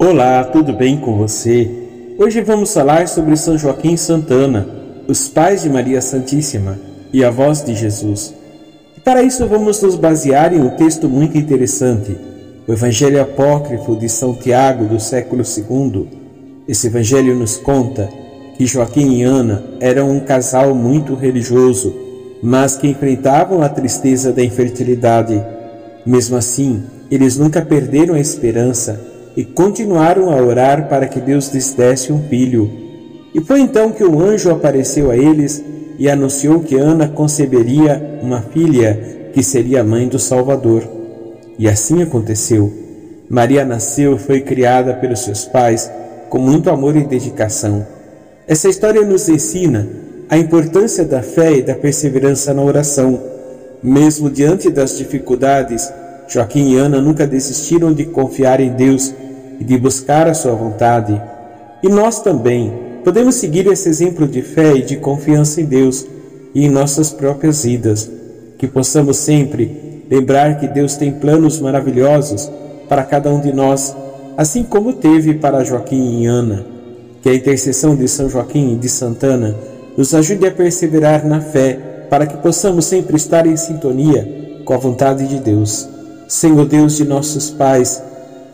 Olá, tudo bem com você? Hoje vamos falar sobre São Joaquim Santana, os pais de Maria Santíssima e avós de Jesus. E para isso vamos nos basear em um texto muito interessante, o Evangelho Apócrifo de São Tiago do século II. Esse evangelho nos conta que Joaquim e Ana eram um casal muito religioso, mas que enfrentavam a tristeza da infertilidade. Mesmo assim, eles nunca perderam a esperança e continuaram a orar para que Deus lhes desse um filho. E foi então que um anjo apareceu a eles e anunciou que Ana conceberia uma filha que seria mãe do Salvador. E assim aconteceu. Maria nasceu e foi criada pelos seus pais com muito amor e dedicação. Essa história nos ensina a importância da fé e da perseverança na oração. Mesmo diante das dificuldades, Joaquim e Ana nunca desistiram de confiar em Deus e de buscar a Sua vontade. E nós também podemos seguir esse exemplo de fé e de confiança em Deus e em nossas próprias vidas. Que possamos sempre lembrar que Deus tem planos maravilhosos para cada um de nós, assim como teve para Joaquim e Ana. Que a intercessão de São Joaquim e de Santana nos ajude a perseverar na fé, para que possamos sempre estar em sintonia com a vontade de Deus. Senhor Deus de nossos pais,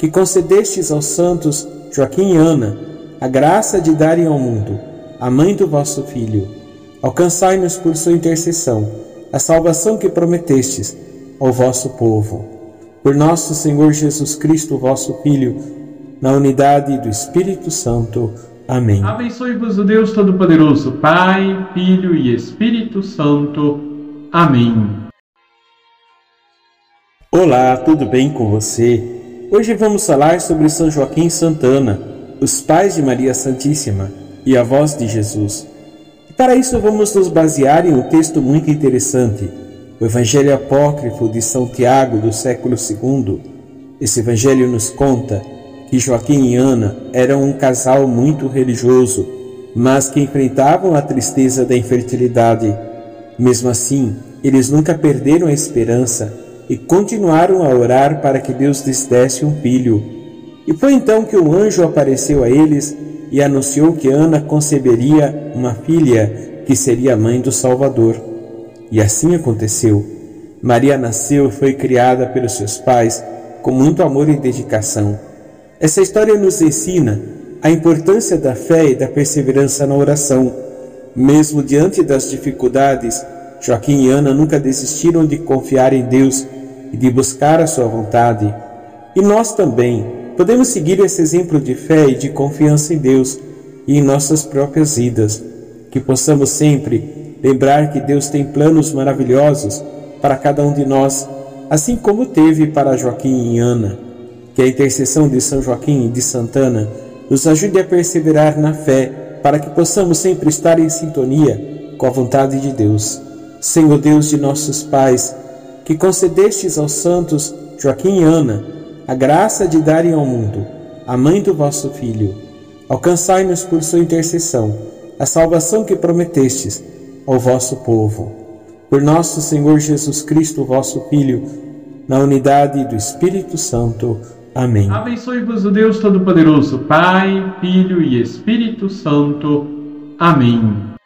que concedestes aos santos Joaquim e Ana a graça de darem ao mundo a mãe do vosso Filho, alcançai-nos por sua intercessão a salvação que prometestes ao vosso povo. Por nosso Senhor Jesus Cristo, vosso Filho, na unidade do Espírito Santo. Amém. Abençoe-vos o Deus Todo-Poderoso, Pai, Filho e Espírito Santo. Amém. Olá, tudo bem com você? Hoje vamos falar sobre São Joaquim Santana, os pais de Maria Santíssima e avós de Jesus. E para isso vamos nos basear em um texto muito interessante, o Evangelho Apócrifo de São Tiago do século II. Esse evangelho nos conta que Joaquim e Ana eram um casal muito religioso, mas que enfrentavam a tristeza da infertilidade. Mesmo assim, eles nunca perderam a esperança e continuaram a orar para que Deus lhes desse um filho. E foi então que o anjo apareceu a eles e anunciou que Ana conceberia uma filha que seria mãe do Salvador. E assim aconteceu. Maria nasceu e foi criada pelos seus pais com muito amor e dedicação. Essa história nos ensina a importância da fé e da perseverança na oração. Mesmo diante das dificuldades, Joaquim e Ana nunca desistiram de confiar em Deus e de buscar a sua vontade. E nós também podemos seguir esse exemplo de fé e de confiança em Deus e em nossas próprias vidas. Que possamos sempre lembrar que Deus tem planos maravilhosos para cada um de nós, assim como teve para Joaquim e Ana. Que a intercessão de São Joaquim e de Santana nos ajude a perseverar na fé, para que possamos sempre estar em sintonia com a vontade de Deus. Senhor Deus de nossos pais, que concedestes aos santos Joaquim e Ana a graça de darem ao mundo a mãe do vosso Filho, alcançai-nos por sua intercessão a salvação que prometestes ao vosso povo. Por nosso Senhor Jesus Cristo, vosso Filho, na unidade do Espírito Santo. Amém. Abençoe-vos o Deus Todo-Poderoso, Pai, Filho e Espírito Santo. Amém.